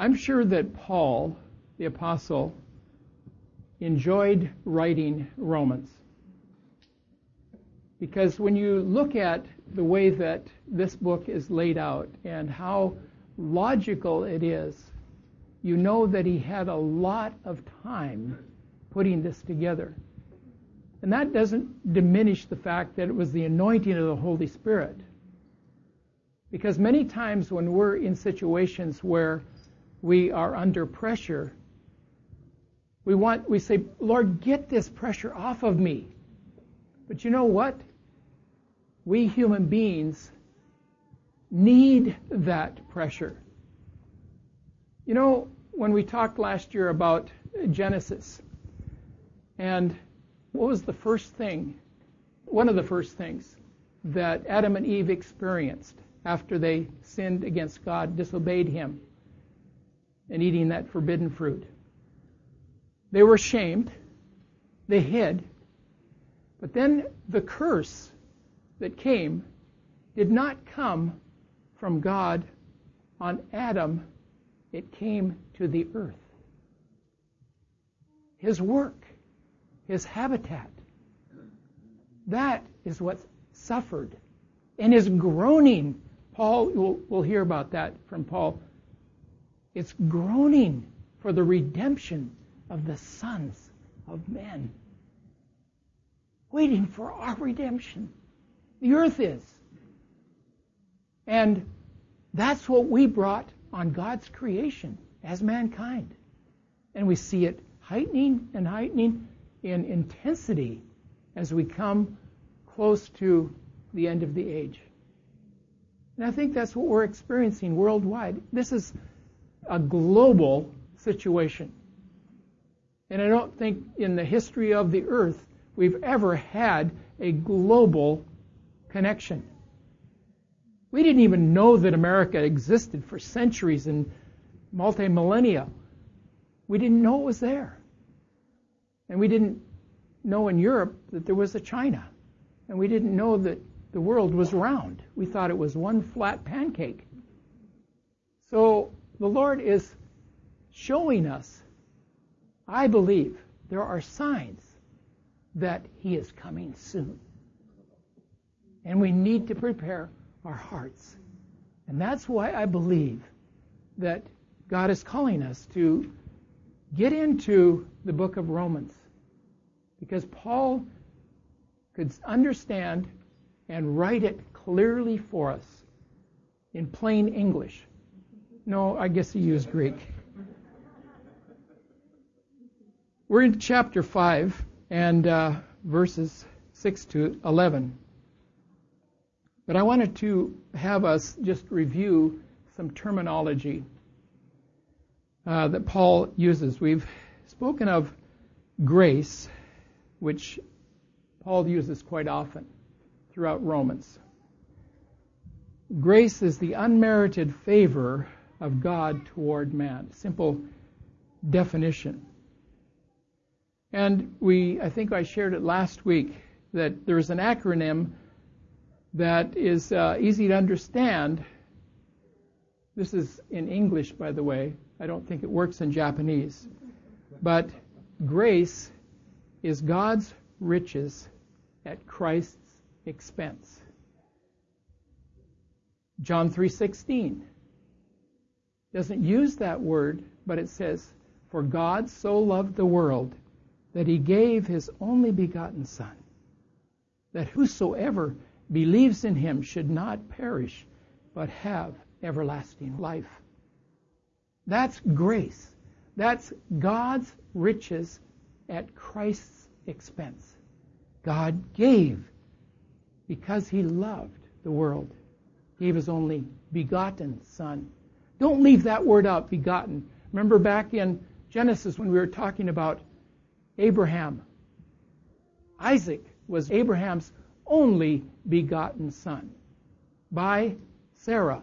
I'm sure that Paul, the apostle, enjoyed writing Romans. Because when you look at the way that this book is laid out and how logical it is, you know that he had a lot of time putting this together. And that doesn't diminish the fact that it was the anointing of the Holy Spirit. Because many times when we're in situations where we are under pressure, we want we say, "Lord, get this pressure off of me." But you know what? We human beings need that pressure. You know, when we talked last year about Genesis, and what was the first thing, one of the first things that Adam and Eve experienced after they sinned against God, disobeyed Him, and eating that forbidden fruit? They were ashamed. they hid, but then the curse that came did not come from God on Adam, it came to the earth. His work, his habitat. That is what suffered. And his groaning, Paul, we'll, we'll hear about that from Paul. It's groaning for the redemption of the sons of men. Waiting for our redemption. The earth is. And that's what we brought on God's creation as mankind. And we see it heightening and heightening in intensity as we come close to the end of the age. And I think that's what we're experiencing worldwide. This is a global situation. And I don't think in the history of the earth we've ever had a global connection. We didn't even know that America existed for centuries and multi millennia. We didn't know it was there. And we didn't know in Europe that there was a China. And we didn't know that the world was round. We thought it was one flat pancake. So the Lord is showing us, I believe, there are signs that He is coming soon. And we need to prepare our hearts. And that's why I believe that God is calling us to get into the book of Romans. Because Paul could understand and write it clearly for us in plain English. No, I guess he used Greek. We're in chapter 5 and uh, verses 6 to 11. But I wanted to have us just review some terminology uh, that Paul uses. We've spoken of grace, which Paul uses quite often throughout Romans. Grace is the unmerited favor of God toward man. Simple definition. And we, I think I shared it last week, that there's an acronym that is uh, easy to understand. This is in English, by the way. I don't think it works in Japanese. But grace is God's riches at Christ's expense. John 3:16 doesn't use that word, but it says, "For God so loved the world that he gave his only begotten son, that whosoever believes in him should not perish, but have everlasting life. That's grace. That's God's riches at Christ's expense. God gave because he loved the world. Gave his only begotten son. Don't leave that word out, begotten. Remember back in Genesis when we were talking about Abraham. Isaac was Abraham's only begotten son by Sarah.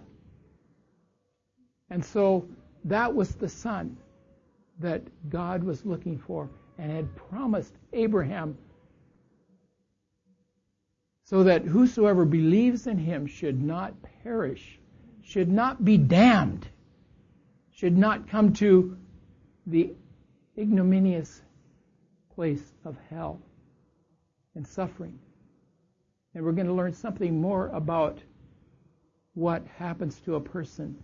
And so that was the son that God was looking for and had promised Abraham so that whosoever believes in him should not perish, should not be damned, should not come to the ignominious place of hell and suffering. And we're going to learn something more about what happens to a person.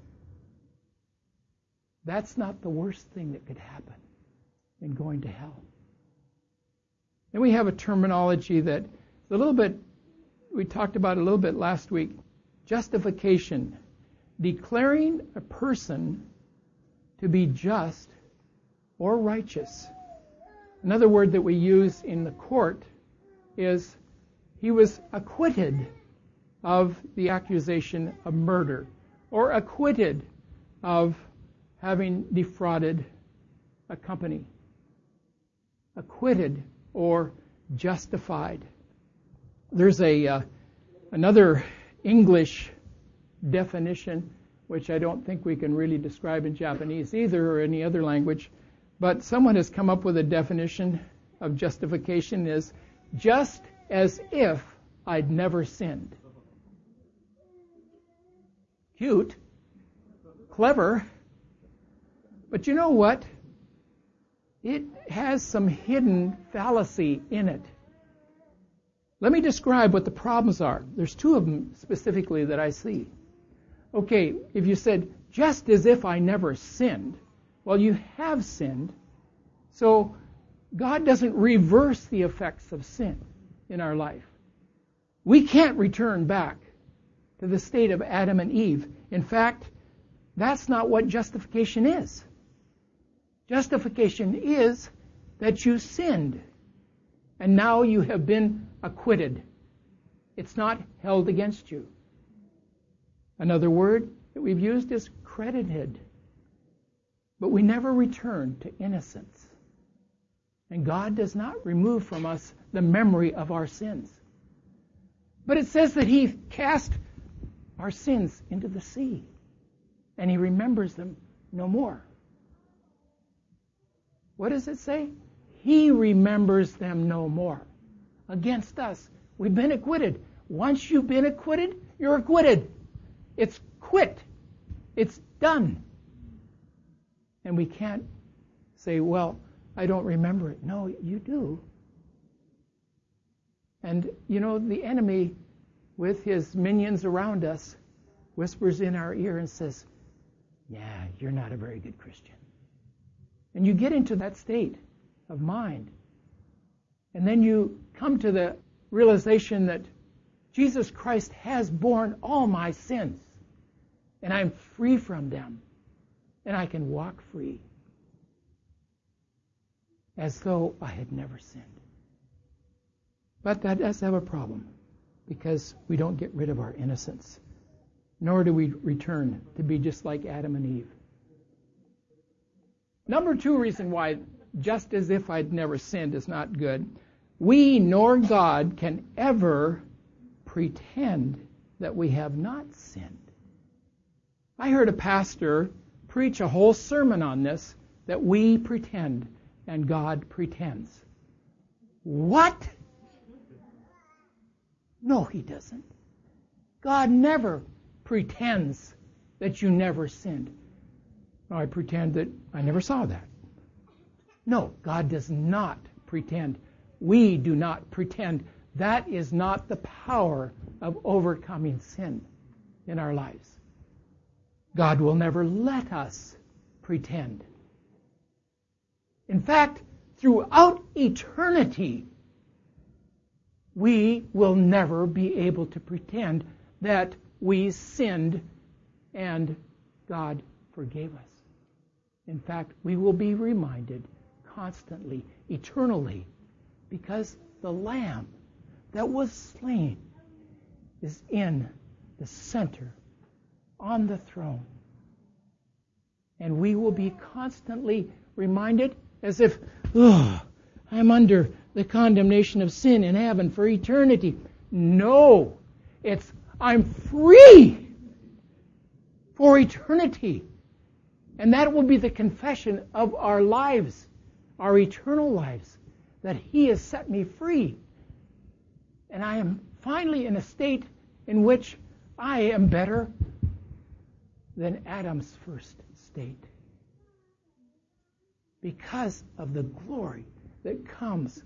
That's not the worst thing that could happen in going to hell. And we have a terminology that a little bit, we talked about a little bit last week justification. Declaring a person to be just or righteous. Another word that we use in the court is he was acquitted of the accusation of murder or acquitted of having defrauded a company. Acquitted or justified. There's a uh, another English definition which I don't think we can really describe in Japanese either or any other language, but someone has come up with a definition of justification is just as if I'd never sinned. Cute, clever, but you know what? It has some hidden fallacy in it. Let me describe what the problems are. There's two of them specifically that I see. Okay, if you said, just as if I never sinned, well, you have sinned. So God doesn't reverse the effects of sin in our life. We can't return back to the state of Adam and Eve. In fact, that's not what justification is. Justification is that you sinned and now you have been acquitted. It's not held against you. Another word that we've used is credited. But we never return to innocence. And God does not remove from us the memory of our sins. But it says that He cast our sins into the sea and He remembers them no more. What does it say? He remembers them no more. Against us. We've been acquitted. Once you've been acquitted, you're acquitted. It's quit. It's done. And we can't say, well, I don't remember it. No, you do. And, you know, the enemy, with his minions around us, whispers in our ear and says, Yeah, you're not a very good Christian. And you get into that state of mind. And then you come to the realization that Jesus Christ has borne all my sins. And I'm free from them. And I can walk free as though I had never sinned. But that does have a problem because we don't get rid of our innocence, nor do we return to be just like Adam and Eve. Number two reason why just as if I'd never sinned is not good. We nor God can ever pretend that we have not sinned. I heard a pastor preach a whole sermon on this that we pretend and God pretends. What? No, he doesn't. God never pretends that you never sinned. I pretend that I never saw that. No, God does not pretend. We do not pretend. That is not the power of overcoming sin in our lives. God will never let us pretend. In fact, throughout eternity, we will never be able to pretend that we sinned and God forgave us. In fact, we will be reminded constantly, eternally, because the Lamb that was slain is in the center, on the throne. And we will be constantly reminded as if, oh, I'm under the condemnation of sin in heaven for eternity. No, it's I'm free for eternity. And that will be the confession of our lives, our eternal lives, that He has set me free. And I am finally in a state in which I am better than Adam's first state. because of the glory that comes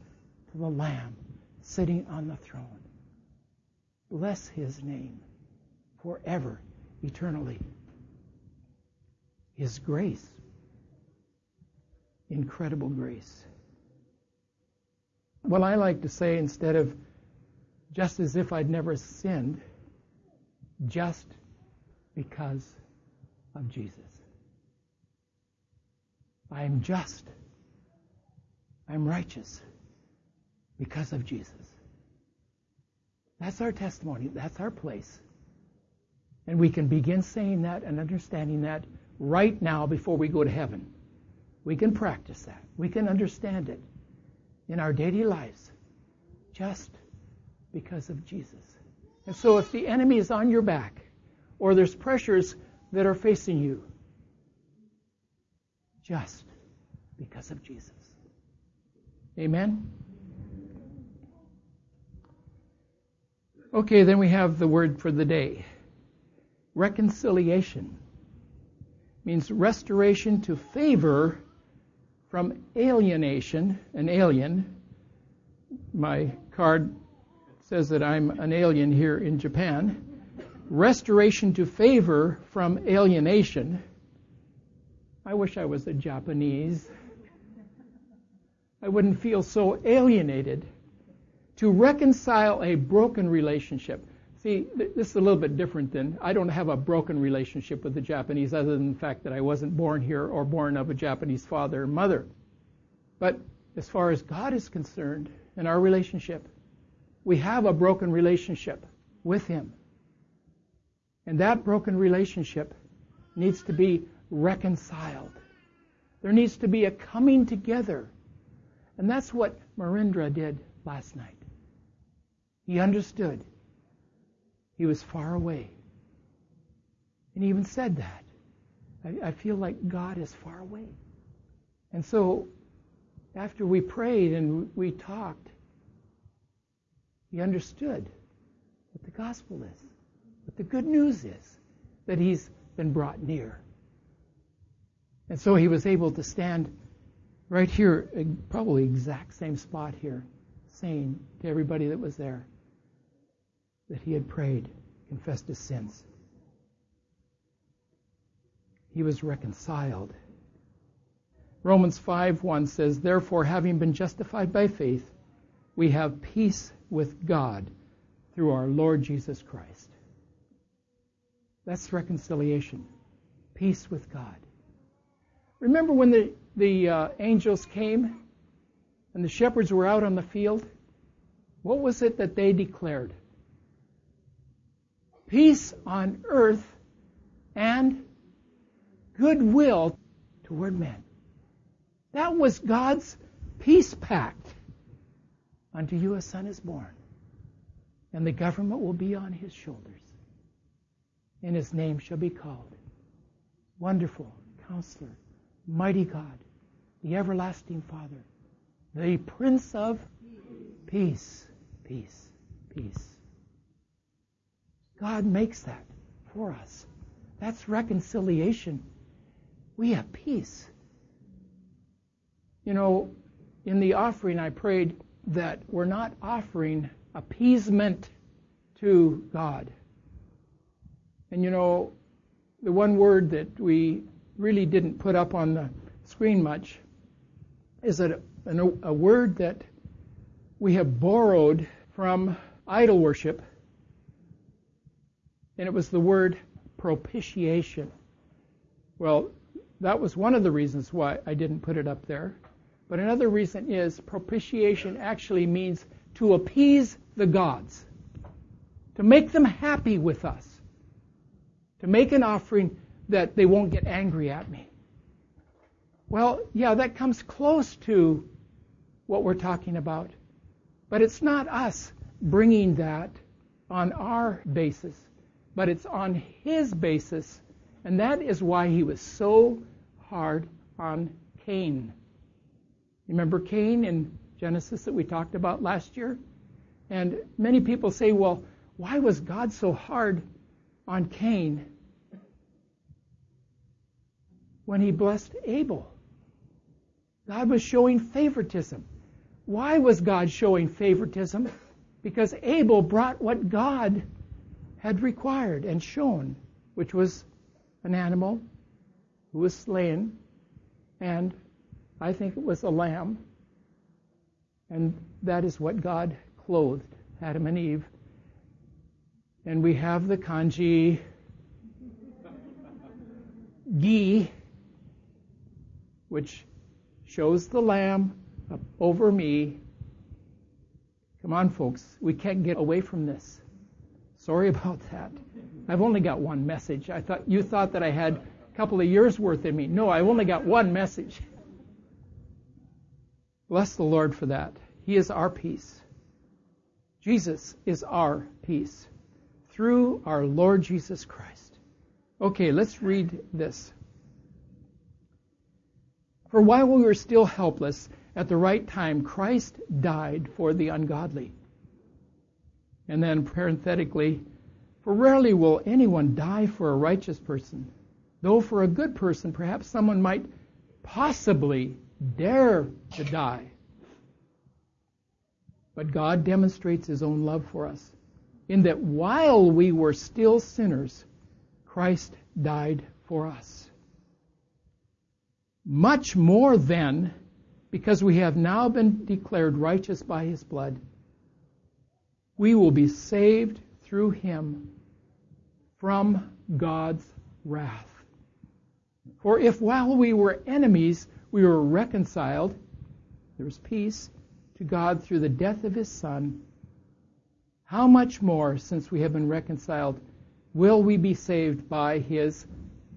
to the Lamb sitting on the throne. Bless his name forever, eternally. His grace, incredible grace. Well, I like to say instead of just as if I'd never sinned, just because of Jesus. I am just. I'm righteous because of Jesus. That's our testimony. That's our place. And we can begin saying that and understanding that right now before we go to heaven. We can practice that. We can understand it in our daily lives just because of Jesus. And so if the enemy is on your back or there's pressures that are facing you, just because of Jesus. Amen? Okay, then we have the word for the day. Reconciliation means restoration to favor from alienation, an alien. My card says that I'm an alien here in Japan. Restoration to favor from alienation. I wish I was a Japanese. I wouldn't feel so alienated. To reconcile a broken relationship. See, this is a little bit different than I don't have a broken relationship with the Japanese other than the fact that I wasn't born here or born of a Japanese father or mother. But as far as God is concerned in our relationship, we have a broken relationship with Him. And that broken relationship needs to be reconciled. There needs to be a coming together. And that's what Marindra did last night. He understood he was far away. And he even said that. I, I feel like God is far away. And so, after we prayed and we talked, he understood what the gospel is, what the good news is, that he's been brought near. And so he was able to stand right here, probably exact same spot here, saying to everybody that was there, that he had prayed, confessed his sins. He was reconciled. Romans 5:1 says, "Therefore, having been justified by faith, we have peace with God through our Lord Jesus Christ." That's reconciliation. Peace with God. Remember when the, the uh, angels came and the shepherds were out on the field? What was it that they declared? peace on earth and goodwill toward men. That was God's peace pact. Unto you a son is born, and the government will be on his shoulders, and his name shall be called Wonderful Counselor, Mighty God, the Everlasting Father, the Prince of Peace, peace, peace. God makes that for us. That's reconciliation. We have peace. You know, in the offering, I prayed that we're not offering appeasement to God. And you know, the one word that we really didn't put up on the screen much is a, a, a word that we have borrowed from idol worship and it was the word propitiation. Well, that was one of the reasons why I didn't put it up there. But another reason is propitiation actually means to appease the gods, to make them happy with us, to make an offering that they won't get angry at me. Well, yeah, that comes close to what we're talking about. But it's not us bringing that on our basis but it's on his basis. And that is why he was so hard on Cain. Remember Cain in Genesis that we talked about last year? And many people say, well, why was God so hard on Cain when he blessed Abel? God was showing favoritism. Why was God showing favoritism? Because Abel brought what God had required and shown, which was an animal who was slain, and I think it was a lamb, and that is what God clothed Adam and Eve. And we have the kanji gi, which shows the lamb up over me. Come on, folks, we can't get away from this. Sorry about that. I've only got one message. I thought you thought that I had a couple of years worth in me. No, I've only got one message. Bless the Lord for that. He is our peace. Jesus is our peace through our Lord Jesus Christ. Okay, let's read this. For while we were still helpless, at the right time, Christ died for the ungodly. And then parenthetically, for rarely will anyone die for a righteous person, though for a good person, perhaps someone might possibly dare to die. But God demonstrates his own love for us in that while we were still sinners, Christ died for us. Much more then, because we have now been declared righteous by his blood, we will be saved through him from God's wrath. For if while we were enemies, we were reconciled, there was peace, to God through the death of his Son, how much more, since we have been reconciled, will we be saved by his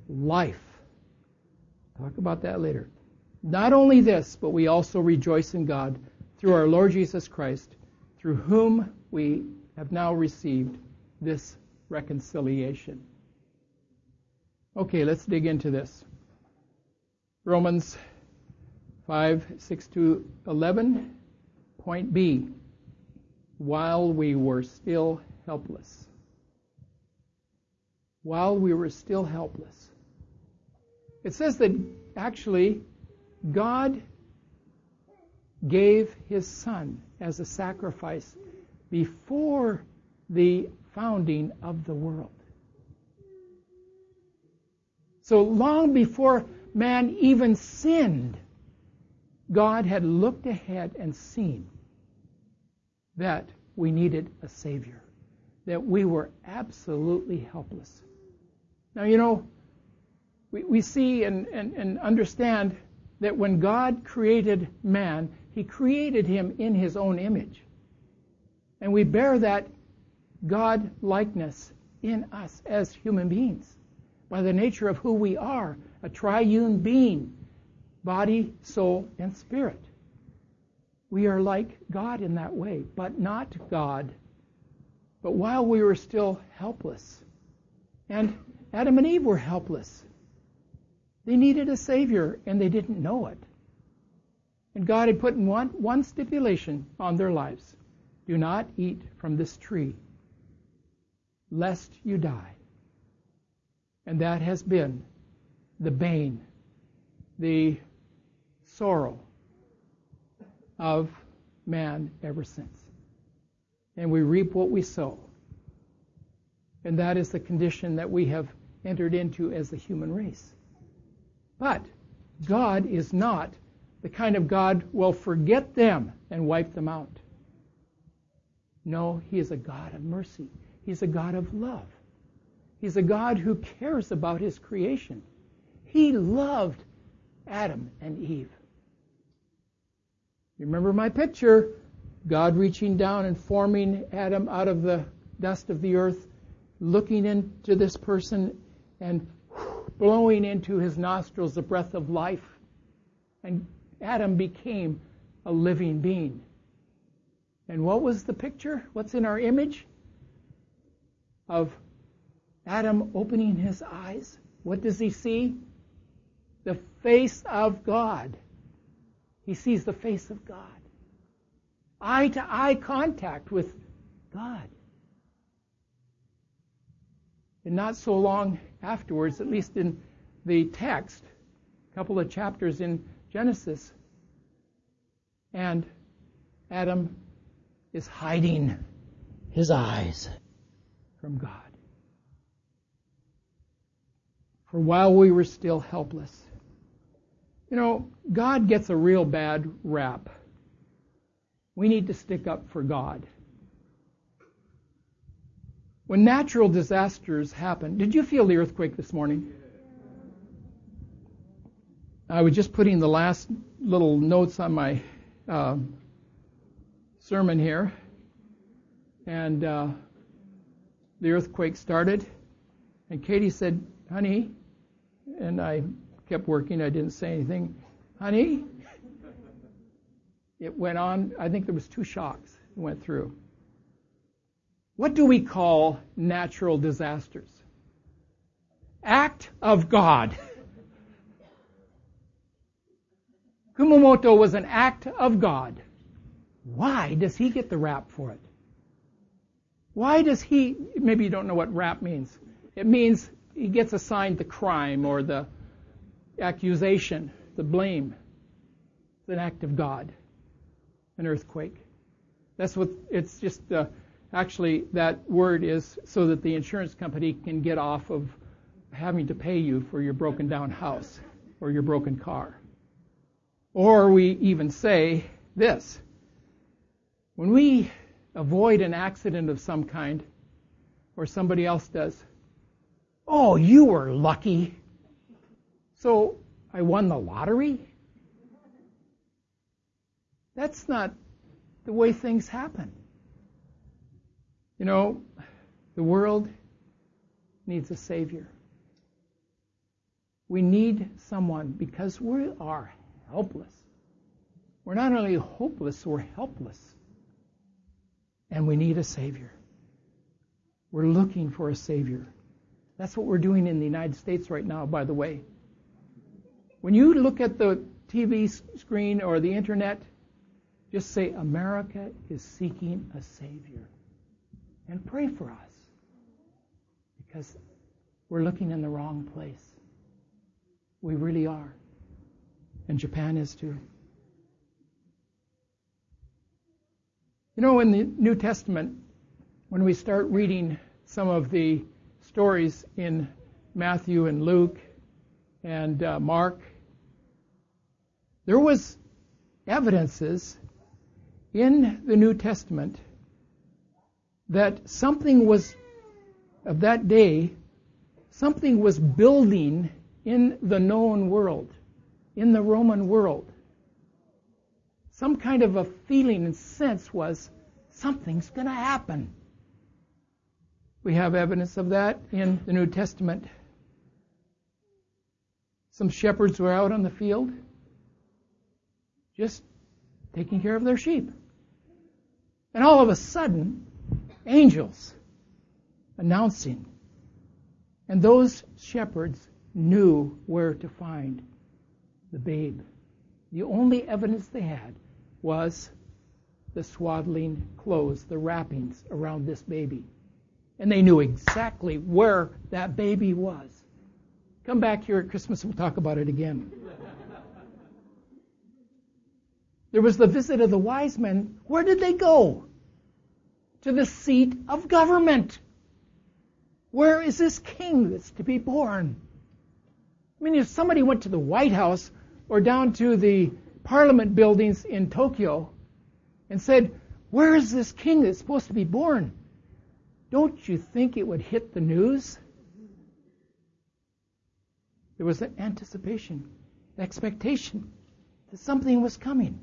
life? Talk about that later. Not only this, but we also rejoice in God through our Lord Jesus Christ, through whom we have now received this reconciliation. Okay, let's dig into this. Romans 5, 6 to 11. Point B. While we were still helpless. While we were still helpless. It says that actually God gave his son as a sacrifice before the founding of the world. So long before man even sinned, God had looked ahead and seen that we needed a Savior, that we were absolutely helpless. Now, you know, we, we see and, and, and understand that when God created man, he created him in his own image. And we bear that God likeness in us as human beings by the nature of who we are, a triune being, body, soul, and spirit. We are like God in that way, but not God. But while we were still helpless, and Adam and Eve were helpless, they needed a Savior, and they didn't know it. And God had put one, one stipulation on their lives do not eat from this tree, lest you die. And that has been the bane, the sorrow of man ever since. And we reap what we sow. And that is the condition that we have entered into as the human race. But God is not the kind of God will forget them and wipe them out. No, He is a God of mercy. He's a God of love. He's a God who cares about His creation. He loved Adam and Eve. Remember my picture God reaching down and forming Adam out of the dust of the earth, looking into this person and blowing into his nostrils the breath of life. And Adam became a living being. And what was the picture? What's in our image? Of Adam opening his eyes. What does he see? The face of God. He sees the face of God. Eye to eye contact with God. And not so long afterwards, at least in the text, a couple of chapters in Genesis, And Adam is hiding his eyes from God. For while we were still helpless. You know, God gets a real bad rap. We need to stick up for God. When natural disasters happen, did you feel the earthquake this morning? I was just putting the last little notes on my uh, sermon here, and uh, the earthquake started, and Katie said, "Honey," and I kept working. I didn't say anything. Honey, it went on. I think there was two shocks it went through. What do we call natural disasters? Act of God. Kumamoto was an act of God. Why does he get the rap for it? Why does he, maybe you don't know what rap means. It means he gets assigned the crime or the accusation, the blame. It's an act of God, an earthquake. That's what, it's just the, actually that word is so that the insurance company can get off of having to pay you for your broken down house or your broken car. Or we even say this when we avoid an accident of some kind, or somebody else does, oh, you were lucky. So I won the lottery? That's not the way things happen. You know, the world needs a Savior. We need someone because we are helpless. We're not only hopeless, we're helpless. And we need a Savior. We're looking for a Savior. That's what we're doing in the United States right now, by the way. When you look at the TV screen or the internet, just say, America is seeking a Savior. And pray for us. Because we're looking in the wrong place. We really are and Japan is too. You know, in the New Testament, when we start reading some of the stories in Matthew and Luke and uh, Mark, there was evidences in the New Testament that something was of that day, something was building in the known world in the Roman world. Some kind of a feeling and sense was something's going to happen. We have evidence of that in the New Testament. Some shepherds were out on the field just taking care of their sheep. And all of a sudden, angels announcing. And those shepherds knew where to find the babe. The only evidence they had was the swaddling clothes, the wrappings around this baby. And they knew exactly where that baby was. Come back here at Christmas we'll talk about it again. There was the visit of the wise men. Where did they go? To the seat of government. Where is this king that's to be born? I mean, if somebody went to the White House or down to the parliament buildings in Tokyo and said, Where is this king that's supposed to be born? Don't you think it would hit the news? There was an anticipation, expectation that something was coming.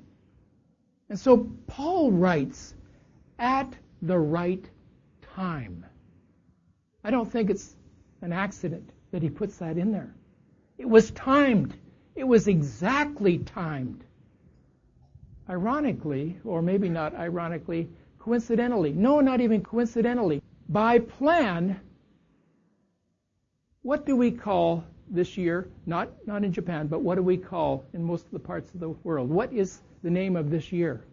And so Paul writes, at the right time. I don't think it's an accident that he puts that in there. It was timed. It was exactly timed. Ironically, or maybe not ironically, coincidentally. No, not even coincidentally. By plan, what do we call this year? Not, not in Japan, but what do we call in most of the parts of the world? What is the name of this year?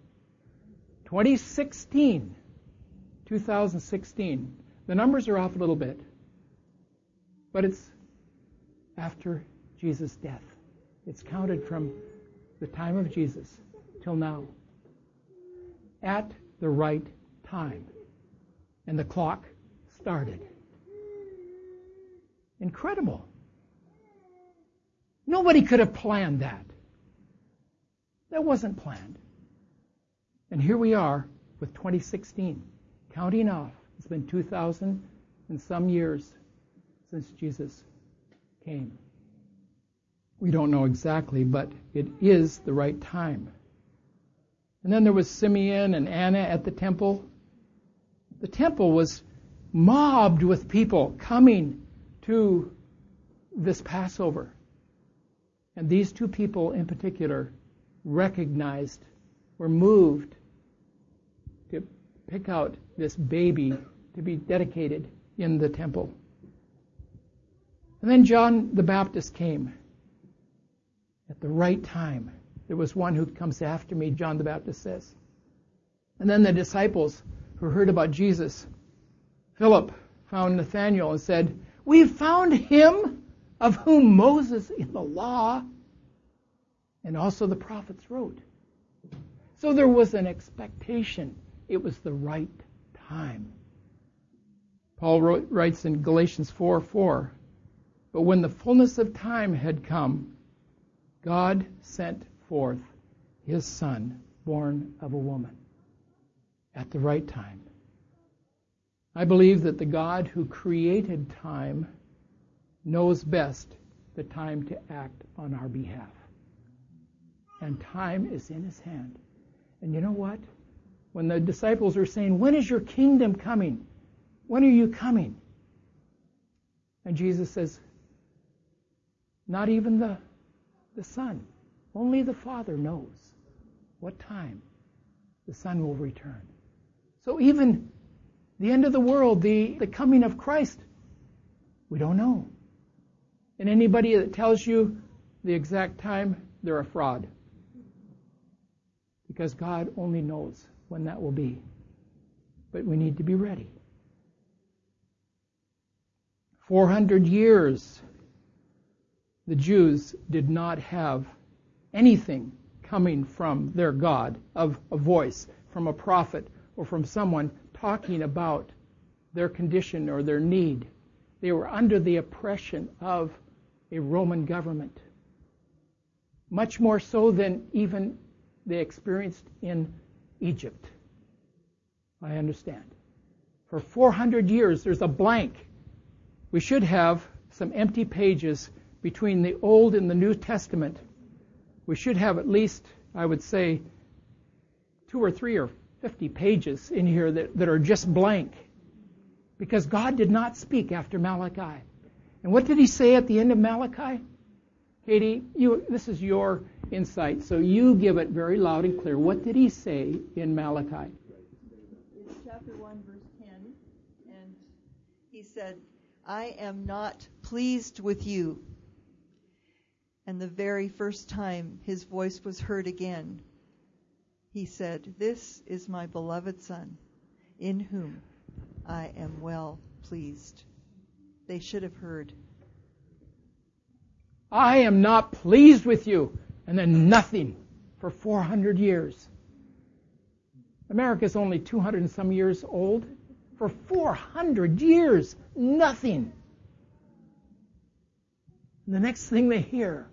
2016. 2016. The numbers are off a little bit, but it's after Jesus' death. It's counted from the time of Jesus till now. at the right time. And the clock started. Incredible. Nobody could have planned that. That wasn't planned. And here we are with 2016, counting off. It's been 2,000 and some years since Jesus came. We don't know exactly, but it is the right time. And then there was Simeon and Anna at the temple. The temple was mobbed with people coming to this Passover. And these two people in particular recognized, were moved to pick out this baby to be dedicated in the temple. And then John the Baptist came at the right time. There was one who comes after me, John the Baptist says. And then the disciples who heard about Jesus, Philip found Nathanael and said, We've found him of whom Moses in the law and also the prophets wrote. So there was an expectation. It was the right time. Paul wrote, writes in Galatians 4 4, But when the fullness of time had come, God sent forth his son, born of a woman, at the right time. I believe that the God who created time knows best the time to act on our behalf. And time is in his hand. And you know what? When the disciples are saying, When is your kingdom coming? When are you coming? And Jesus says, Not even the, the Son. Only the Father knows what time the Son will return. So even the end of the world, the, the coming of Christ, we don't know. And anybody that tells you the exact time, they're a fraud. Because God only knows when that will be. But we need to be ready. 400 years, the Jews did not have anything coming from their God of a voice, from a prophet, or from someone talking about their condition or their need. They were under the oppression of a Roman government. Much more so than even they experienced in Egypt. I understand. For 400 years, there's a blank. We should have some empty pages between the Old and the New Testament. We should have at least, I would say, two or three or 50 pages in here that, that are just blank. Because God did not speak after Malachi. And what did he say at the end of Malachi? Katie, you, this is your insight, so you give it very loud and clear. What did he say in Malachi? In chapter 1, verse 10, and he said, I am not pleased with you. And the very first time his voice was heard again, he said, This is my beloved Son, in whom I am well pleased. They should have heard. I am not pleased with you. And then nothing for 400 years. America is only 200 and some years old. For 400 years, nothing. And the next thing they hear,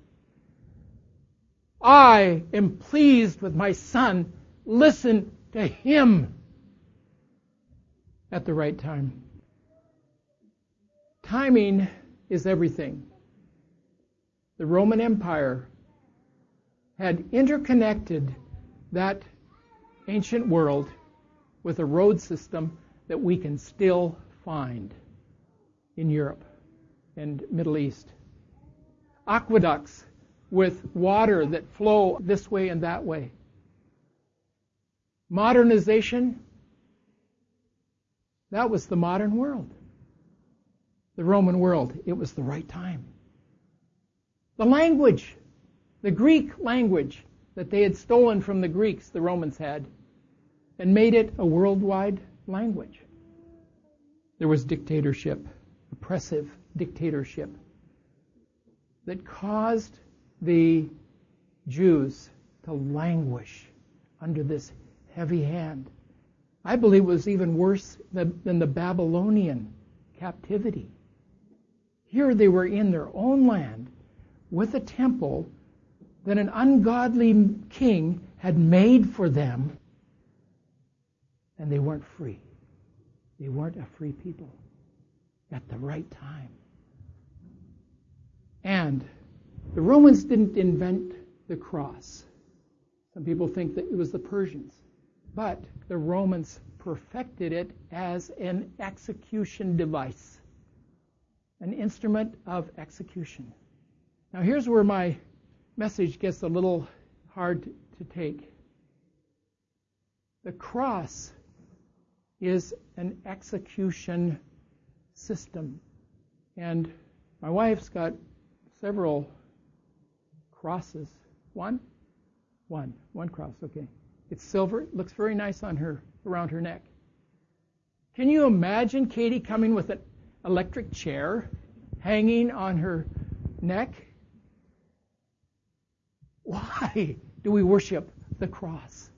I am pleased with my son. Listen to him at the right time. Timing is everything. The Roman Empire had interconnected that ancient world with a road system that we can still find in Europe and Middle East. Aqueducts with water that flow this way and that way. Modernization, that was the modern world. The Roman world, it was the right time. The language, the Greek language that they had stolen from the Greeks, the Romans had, and made it a worldwide language. There was dictatorship, oppressive dictatorship, that caused the Jews to languish under this heavy hand. I believe it was even worse than the Babylonian captivity. Here they were in their own land with a temple that an ungodly king had made for them, and they weren't free. They weren't a free people at the right time. And the Romans didn't invent the cross. Some people think that it was the Persians. But the Romans perfected it as an execution device, an instrument of execution. Now, here's where my message gets a little hard to take. The cross is an execution system. And my wife's got several crosses. One? One. One cross, okay. It's silver. It looks very nice on her, around her neck. Can you imagine Katie coming with an electric chair hanging on her neck? Why do we worship the cross?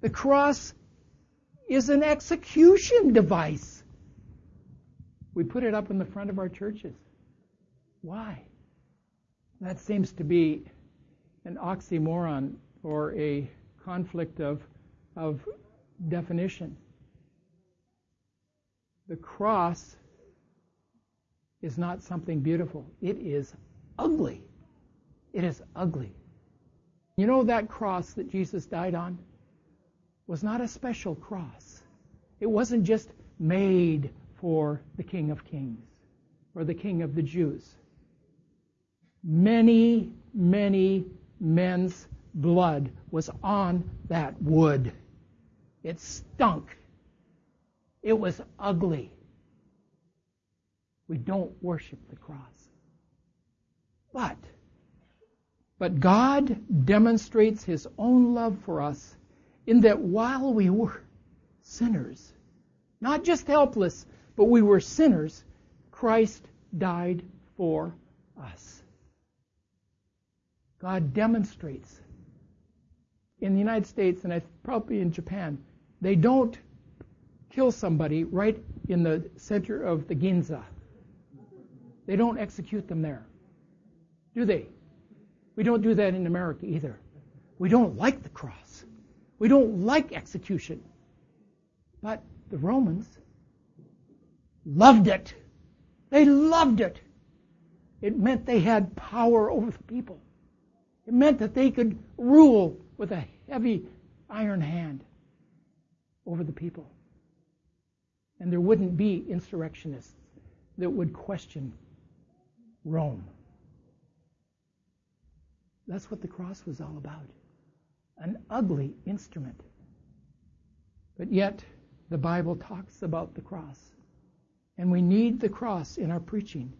The cross is an execution device. We put it up in the front of our churches. Why? That seems to be an oxymoron or a conflict of, of definition. The cross is not something beautiful. It is ugly. It is ugly. You know that cross that Jesus died on was not a special cross. It wasn't just made for the King of Kings or the King of the Jews. Many, many men's blood was on that wood. It stunk. It was ugly. We don't worship the cross. But, but God demonstrates His own love for us in that while we were sinners, not just helpless, but we were sinners, Christ died for us. God demonstrates. In the United States, and probably in Japan, they don't kill somebody right in the center of the Ginza. They don't execute them there. Do they? We don't do that in America either. We don't like the cross. We don't like execution. But the Romans loved it. They loved it. It meant they had power over the people. It meant that they could rule with a heavy iron hand over the people. And there wouldn't be insurrectionists that would question Rome. That's what the cross was all about an ugly instrument. But yet, the Bible talks about the cross. And we need the cross in our preaching.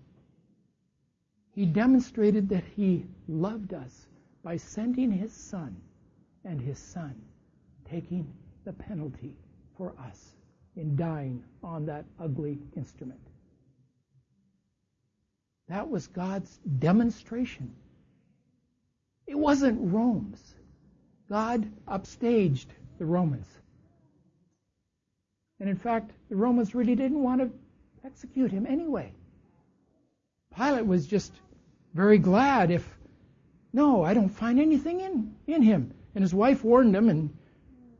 He demonstrated that He loved us by sending his son and his son taking the penalty for us in dying on that ugly instrument. That was God's demonstration. It wasn't Rome's. God upstaged the Romans. And in fact, the Romans really didn't want to execute him anyway. Pilate was just very glad if no, I don't find anything in, in him. And his wife warned him, and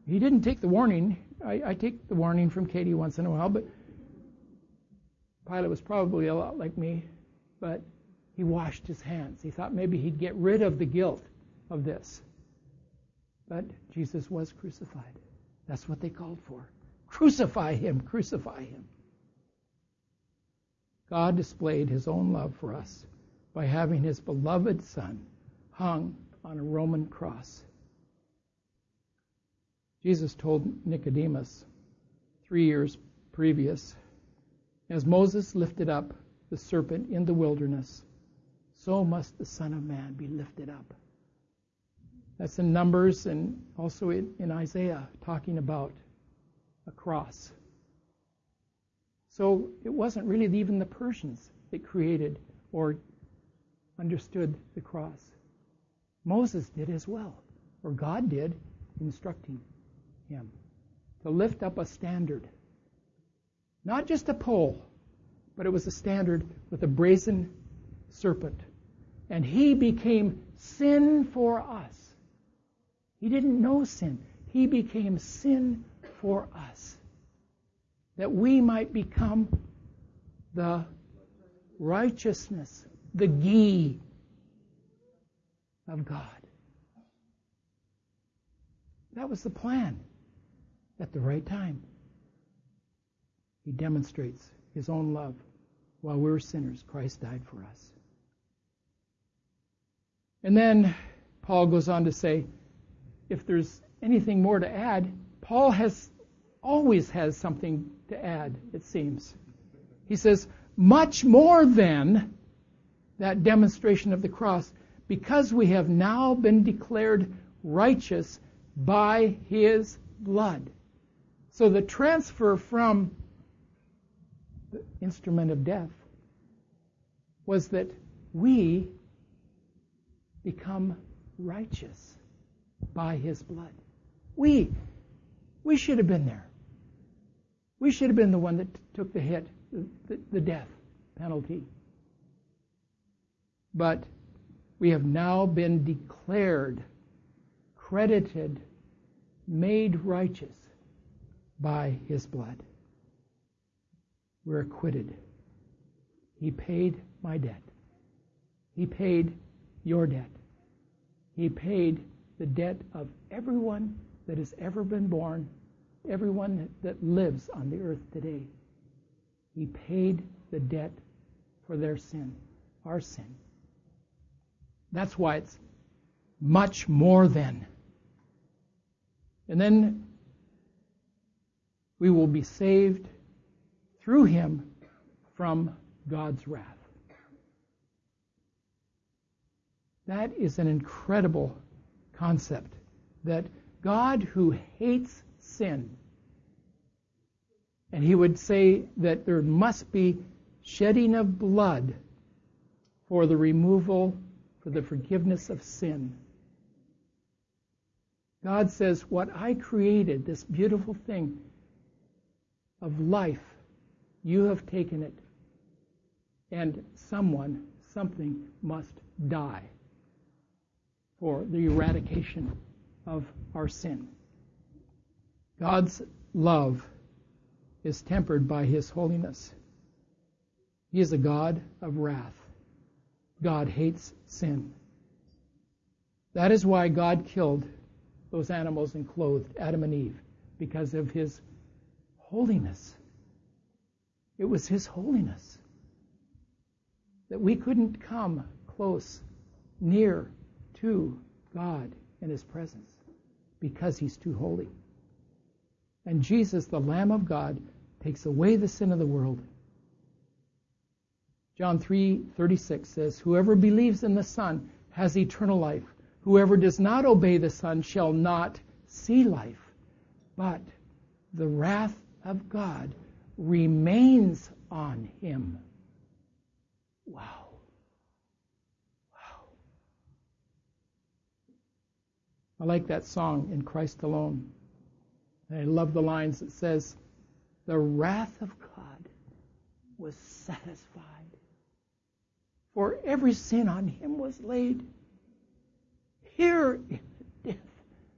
he didn't take the warning. I, I take the warning from Katie once in a while, but Pilate was probably a lot like me, but he washed his hands. He thought maybe he'd get rid of the guilt of this. But Jesus was crucified. That's what they called for. Crucify him, crucify him. God displayed his own love for us by having his beloved Son hung on a Roman cross. Jesus told Nicodemus three years previous, as Moses lifted up the serpent in the wilderness, so must the Son of Man be lifted up. That's in Numbers and also in, Isaiah, talking about a cross. So it wasn't really even the Persians that created or understood the cross. Moses did as well, or God did, instructing. him to lift up a standard. Not just a pole, but it was a standard with a brazen serpent. And he became sin for us. He didn't know sin. He became sin for us. That we might become the righteousness, the ghee of God. That was the plan at the right time. He demonstrates his own love. While we were sinners, Christ died for us. And then Paul goes on to say, if there's anything more to add, Paul has always has something to add, it seems. He says, much more than that demonstration of the cross, because we have now been declared righteous by his blood. So the transfer from the instrument of death was that we become righteous by his blood. We we should have been there. We should have been the one that took the hit, the, the death penalty. But we have now been declared, credited, made righteous by his blood. We're acquitted. He paid my debt. He paid your debt. He paid the debt of everyone that has ever been born, everyone that lives on the earth today. He paid the debt for their sin, our sin. That's why it's much more than. And then we will be saved through him from God's wrath. That is an incredible concept that God who hates sin, and he would say that there must be shedding of blood for the removal, for the forgiveness of sin. God says, What I created, this beautiful thing of life, you have taken it, and someone, something must die for the eradication of our sin. God's love is tempered by his holiness. He is a God of wrath. God hates sin. That is why God killed those animals and clothed Adam and Eve, because of his holiness. It was his holiness that we couldn't come close, near to God in his presence because he's too holy. And Jesus, the Lamb of God, takes away the sin of the world. John 3:36 says, "Whoever believes in the Son has eternal life. Whoever does not obey the Son shall not see life, but the wrath of God remains on him." Wow. Wow. I like that song, In Christ Alone. And I love the lines that says, The wrath of God was satisfied. For every sin on him was laid. Here in the death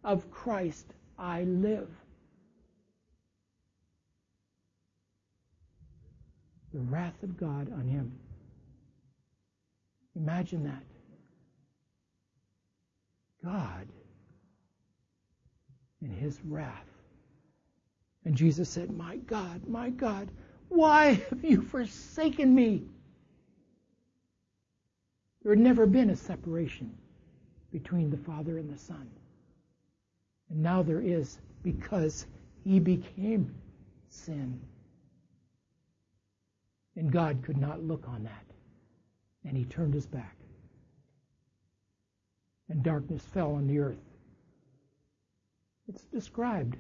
of Christ I live. The wrath of God on him. Imagine that. God in his wrath. And Jesus said, My God, my God, why have you forsaken me? There had never been a separation between the Father and the Son. And now there is because he became sin. And God could not look on that. And he turned his back. And darkness fell on the earth. It's described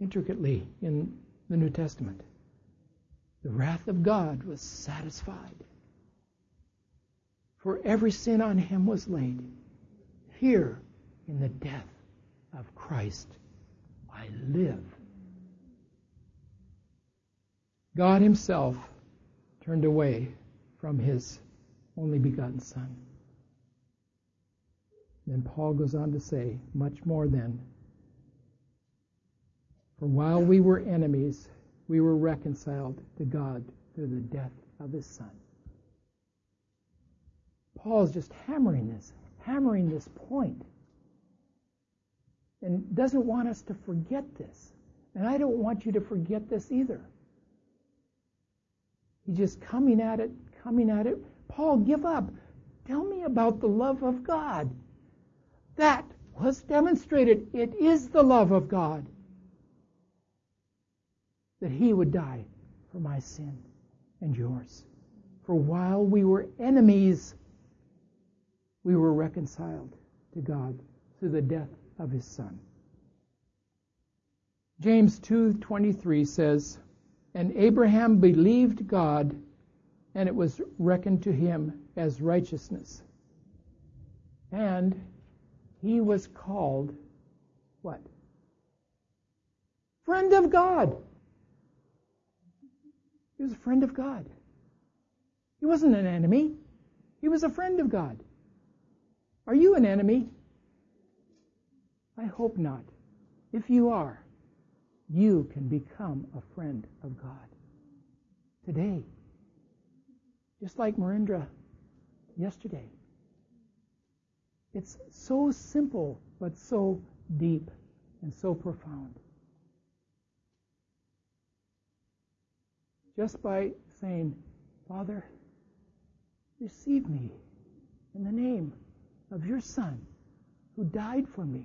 intricately in the New Testament. The wrath of God was satisfied. For every sin on him was laid. Here in the death of Christ, I live. God Himself turned away from His only begotten Son. Then Paul goes on to say, much more then. For while we were enemies, we were reconciled to God through the death of His Son. Paul is just hammering this, hammering this point, and doesn't want us to forget this. And I don't want you to forget this either. He's just coming at it, coming at it. Paul, give up. Tell me about the love of God. That was demonstrated. It is the love of God that he would die for my sin and yours. For while we were enemies, we were reconciled to God through the death of his son. James 2:23 says, "And Abraham believed God, and it was reckoned to him as righteousness." And he was called what? Friend of God. He was a friend of God. He wasn't an enemy. He was a friend of God. Are you an enemy? I hope not. If you are, you can become a friend of God today. Just like Marindra yesterday. It's so simple, but so deep and so profound. Just by saying, Father, receive me in the name of your Son who died for me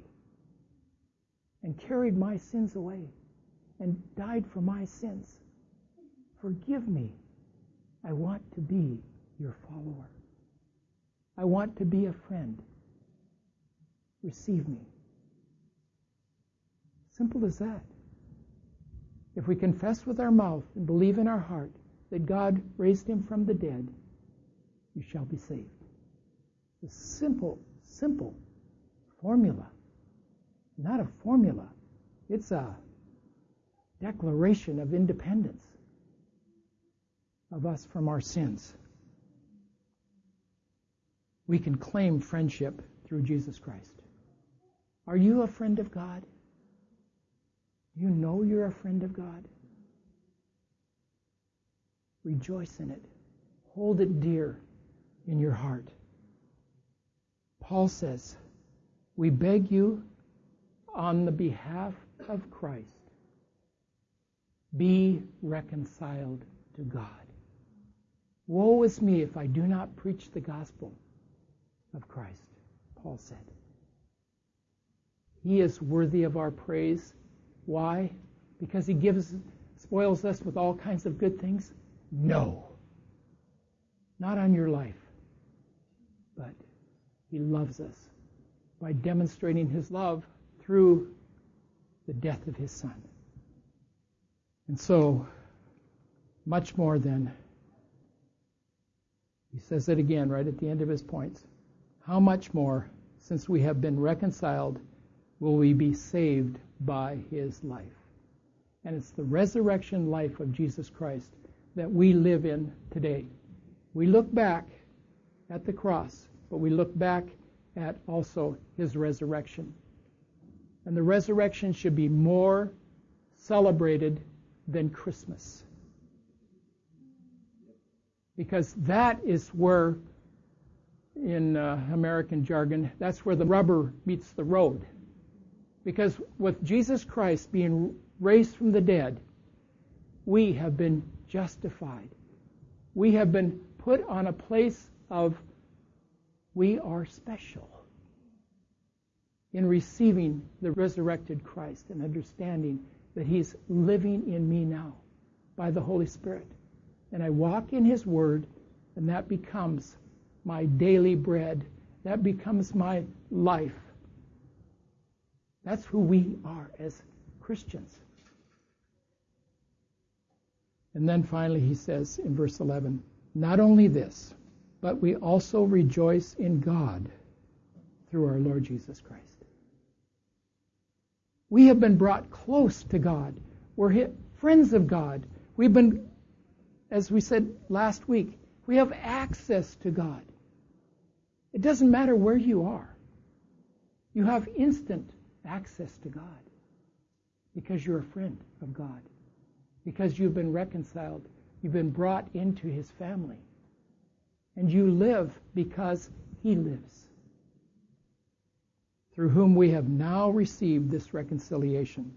and carried my sins away and died for my sins. Forgive me. I want to be your follower. I want to be a friend. Receive me. Simple as that. If we confess with our mouth and believe in our heart that God raised him from the dead, you shall be saved. The simple, simple formula. Not a formula. It's a declaration of independence of us from our sins. We can claim friendship through Jesus Christ. Are you a friend of God? You know you're a friend of God? Rejoice in it. Hold it dear in your heart. Paul says, We beg you on the behalf of Christ, be reconciled to God. Woe is me if I do not preach the gospel of Christ, Paul said. He is worthy of our praise. Why? Because he gives spoils us with all kinds of good things? No. Not on your life. But he loves us by demonstrating his love through the death of his son. And so, much more than, he says it again right at the end of his points. How much more, since we have been reconciled, will we be saved by his life? And it's the resurrection life of Jesus Christ that we live in today. We look back at the cross, but we look back at also his resurrection. And the resurrection should be more celebrated than Christmas. Because that is where, in uh, American jargon, that's where the rubber meets the road. Because with Jesus Christ being raised from the dead, we have been justified. We have been put on a place of we are special in receiving the resurrected Christ and understanding that He's living in me now by the Holy Spirit. And I walk in His Word, and that becomes my daily bread. That becomes my life. That's who we are as Christians. And then finally, he says in verse 11, not only this, but we also rejoice in God through our Lord Jesus Christ. We have been brought close to God. We're friends of God. We've been, as we said last week, we have access to God. It doesn't matter where you are. You have instant access to God because you're a friend of God, because you've been reconciled, you've been brought into his family, and you live because he lives, through whom we have now received this reconciliation.